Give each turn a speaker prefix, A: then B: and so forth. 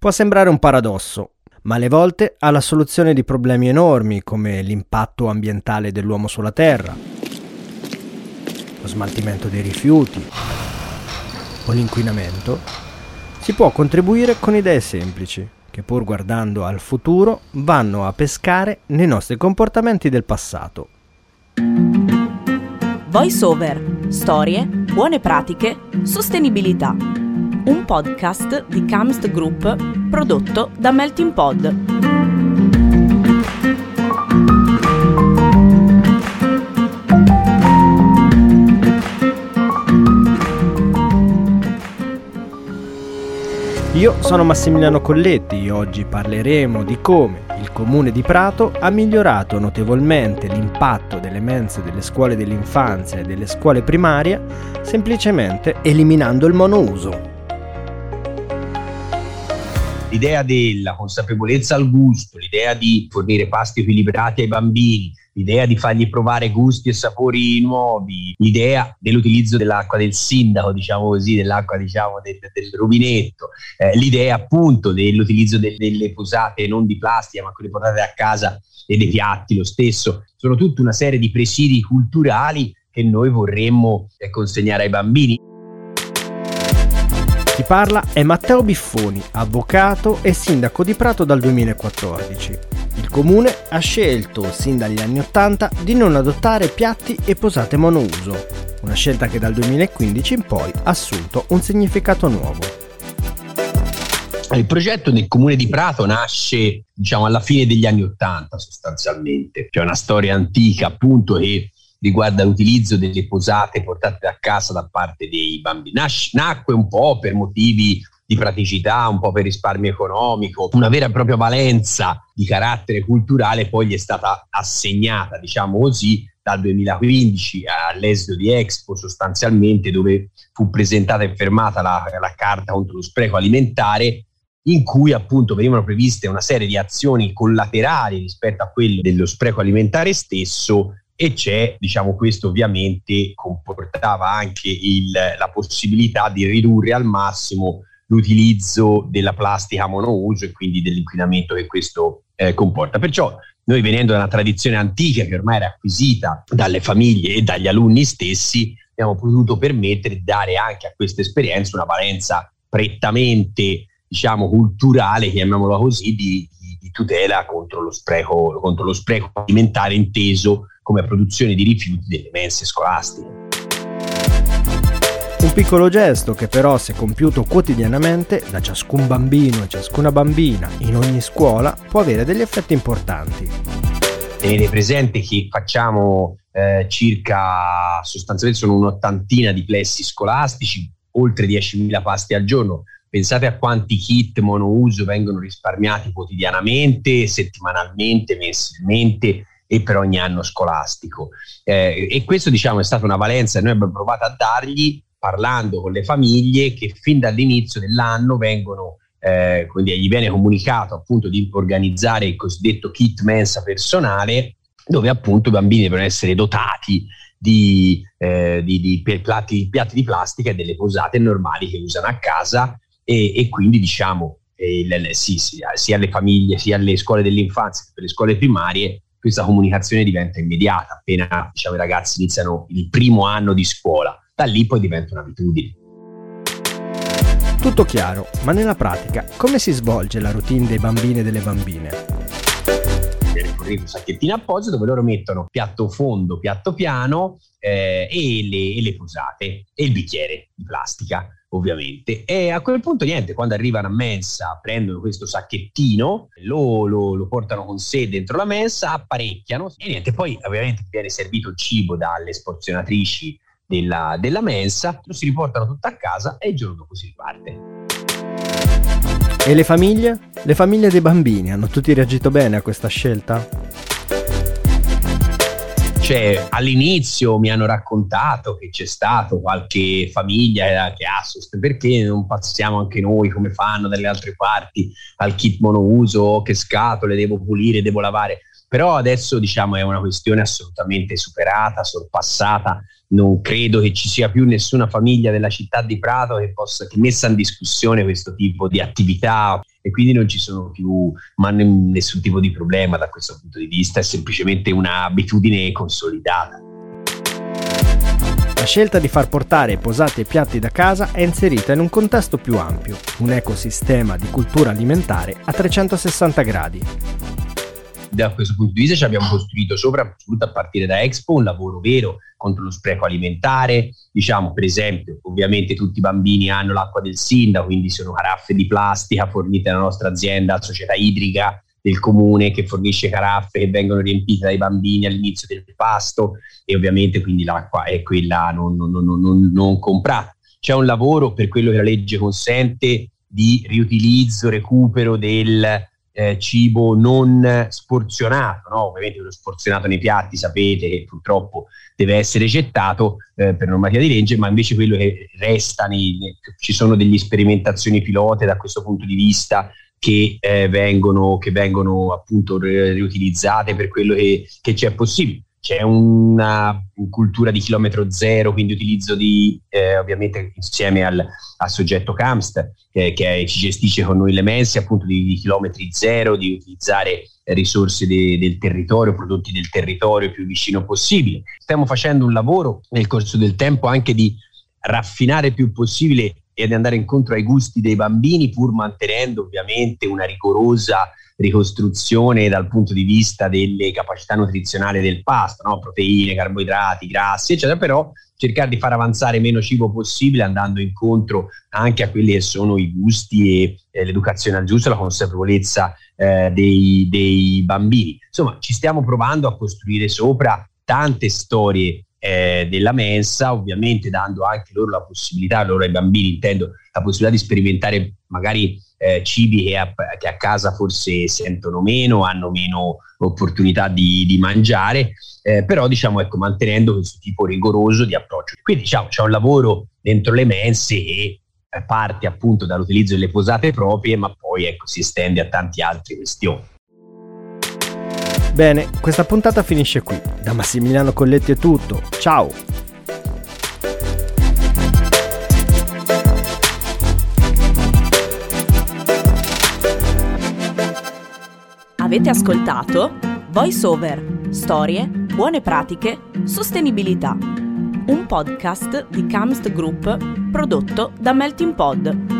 A: Può sembrare un paradosso, ma alle volte ha la soluzione di problemi enormi come l'impatto ambientale dell'uomo sulla Terra, lo smaltimento dei rifiuti o l'inquinamento. Si può contribuire con idee semplici che pur guardando al futuro vanno a pescare nei nostri comportamenti del passato.
B: Voice over, storie, buone pratiche, sostenibilità un podcast di Camst Group prodotto da Melting Pod.
A: Io sono Massimiliano Colletti e oggi parleremo di come il comune di Prato ha migliorato notevolmente l'impatto delle mense delle scuole dell'infanzia e delle scuole primarie semplicemente eliminando il monouso
C: l'idea della consapevolezza al gusto, l'idea di fornire pasti equilibrati ai bambini, l'idea di fargli provare gusti e sapori nuovi, l'idea dell'utilizzo dell'acqua del sindaco, diciamo così, dell'acqua diciamo del, del rubinetto, eh, l'idea appunto dell'utilizzo del, delle posate non di plastica ma quelle portate a casa e dei piatti lo stesso, sono tutta una serie di presidi culturali che noi vorremmo eh, consegnare ai bambini.
A: Chi parla è Matteo Biffoni, avvocato e sindaco di Prato dal 2014. Il comune ha scelto, sin dagli anni 80, di non adottare piatti e posate monouso, una scelta che dal 2015 in poi ha assunto un significato nuovo.
C: Il progetto nel comune di Prato nasce diciamo alla fine degli anni Ottanta sostanzialmente, c'è una storia antica appunto che riguarda l'utilizzo delle posate portate a casa da parte dei bambini. Nas- nacque un po' per motivi di praticità, un po' per risparmio economico, una vera e propria valenza di carattere culturale poi gli è stata assegnata, diciamo così, dal 2015 all'esito di Expo sostanzialmente dove fu presentata e fermata la, la carta contro lo spreco alimentare in cui appunto venivano previste una serie di azioni collaterali rispetto a quelle dello spreco alimentare stesso e c'è, diciamo, questo ovviamente comportava anche il, la possibilità di ridurre al massimo l'utilizzo della plastica monouso e quindi dell'inquinamento che questo eh, comporta. Perciò noi venendo da una tradizione antica che ormai era acquisita dalle famiglie e dagli alunni stessi, abbiamo potuto permettere di dare anche a questa esperienza una valenza prettamente, diciamo, culturale, chiamiamola così, di, di, di tutela contro lo, spreco, contro lo spreco alimentare inteso come produzione di rifiuti delle mense scolastiche.
A: Un piccolo gesto che però se compiuto quotidianamente da ciascun bambino e ciascuna bambina in ogni scuola può avere degli effetti importanti.
C: Tenete presente che facciamo eh, circa, sostanzialmente sono un'ottantina di plessi scolastici, oltre 10.000 pasti al giorno. Pensate a quanti kit monouso vengono risparmiati quotidianamente, settimanalmente, mensilmente e per ogni anno scolastico. Eh, e questo diciamo è stata una valenza che noi abbiamo provato a dargli parlando con le famiglie che fin dall'inizio dell'anno vengono eh, quindi gli viene comunicato appunto di organizzare il cosiddetto kit mensa personale dove appunto i bambini devono essere dotati di, eh, di, di piatti, piatti, di plastica e delle posate normali che usano a casa e, e quindi diciamo eh, sì, sì, sia alle famiglie sia alle scuole dell'infanzia che per le scuole primarie questa comunicazione diventa immediata appena diciamo, i ragazzi iniziano il primo anno di scuola, da lì poi diventa un'abitudine.
A: Tutto chiaro, ma nella pratica come si svolge la routine dei bambini e delle bambine?
C: Fornito un sacchettino appoggio dove loro mettono piatto fondo, piatto piano eh, e, le, e le posate e il bicchiere di plastica ovviamente. E a quel punto, niente, quando arrivano a mensa, prendono questo sacchettino, lo, lo, lo, portano con sé dentro la mensa, apparecchiano e niente, poi ovviamente viene servito il cibo dalle sporzionatrici della, della mensa, lo si riportano tutto a casa e il giorno dopo si riparte.
A: E le famiglie? Le famiglie dei bambini hanno tutti reagito bene a questa scelta?
C: Cioè, all'inizio mi hanno raccontato che c'è stato qualche famiglia che ha sostenuto perché non passiamo anche noi come fanno dalle altre parti al kit monouso, che scatole devo pulire, devo lavare. Però adesso diciamo è una questione assolutamente superata, sorpassata. Non credo che ci sia più nessuna famiglia della città di Prato che possa che messa in discussione questo tipo di attività e quindi non ci sono più nessun tipo di problema da questo punto di vista, è semplicemente un'abitudine consolidata.
A: La scelta di far portare posate e piatti da casa è inserita in un contesto più ampio, un ecosistema di cultura alimentare a 360 gradi.
C: Da questo punto di vista ci abbiamo costruito sopra, soprattutto a partire da Expo, un lavoro vero contro lo spreco alimentare. Diciamo, per esempio, ovviamente tutti i bambini hanno l'acqua del sindaco, quindi sono caraffe di plastica fornite dalla nostra azienda, società idrica, del comune che fornisce caraffe che vengono riempite dai bambini all'inizio del pasto e ovviamente quindi l'acqua è quella non, non, non, non comprata. C'è un lavoro per quello che la legge consente di riutilizzo, recupero del eh, cibo non sporzionato, no? ovviamente lo sporzionato nei piatti sapete che purtroppo deve essere gettato eh, per normativa di legge, ma invece quello che resta, nei, ci sono delle sperimentazioni pilote da questo punto di vista che, eh, vengono, che vengono appunto riutilizzate per quello che, che c'è possibile. C'è una cultura di chilometro zero, quindi utilizzo di, eh, ovviamente insieme al, al soggetto CAMST, che, che, ci gestisce con noi le mense, appunto di, di chilometri zero, di utilizzare risorse de, del territorio, prodotti del territorio più vicino possibile. Stiamo facendo un lavoro nel corso del tempo anche di raffinare il più possibile e di andare incontro ai gusti dei bambini pur mantenendo ovviamente una rigorosa ricostruzione dal punto di vista delle capacità nutrizionali del pasto, no? proteine, carboidrati, grassi, eccetera, però cercare di far avanzare meno cibo possibile andando incontro anche a quelli che sono i gusti e eh, l'educazione al giusto, la consapevolezza eh, dei, dei bambini. Insomma, ci stiamo provando a costruire sopra tante storie eh, della mensa, ovviamente dando anche loro la possibilità, loro ai bambini intendo, la possibilità di sperimentare magari eh, cibi che a, che a, casa forse sentono meno, hanno meno opportunità di, di mangiare, eh, però diciamo ecco mantenendo questo tipo rigoroso di approccio. Quindi diciamo c'è un lavoro dentro le mense che eh, parte appunto dall'utilizzo delle posate proprie, ma poi ecco si estende a tante altre questioni.
A: Bene, questa puntata finisce qui. Da Massimiliano Colletti è tutto. Ciao!
B: Avete ascoltato Voice Over, storie, buone pratiche, sostenibilità. Un podcast di Camst Group prodotto da Melting Pod.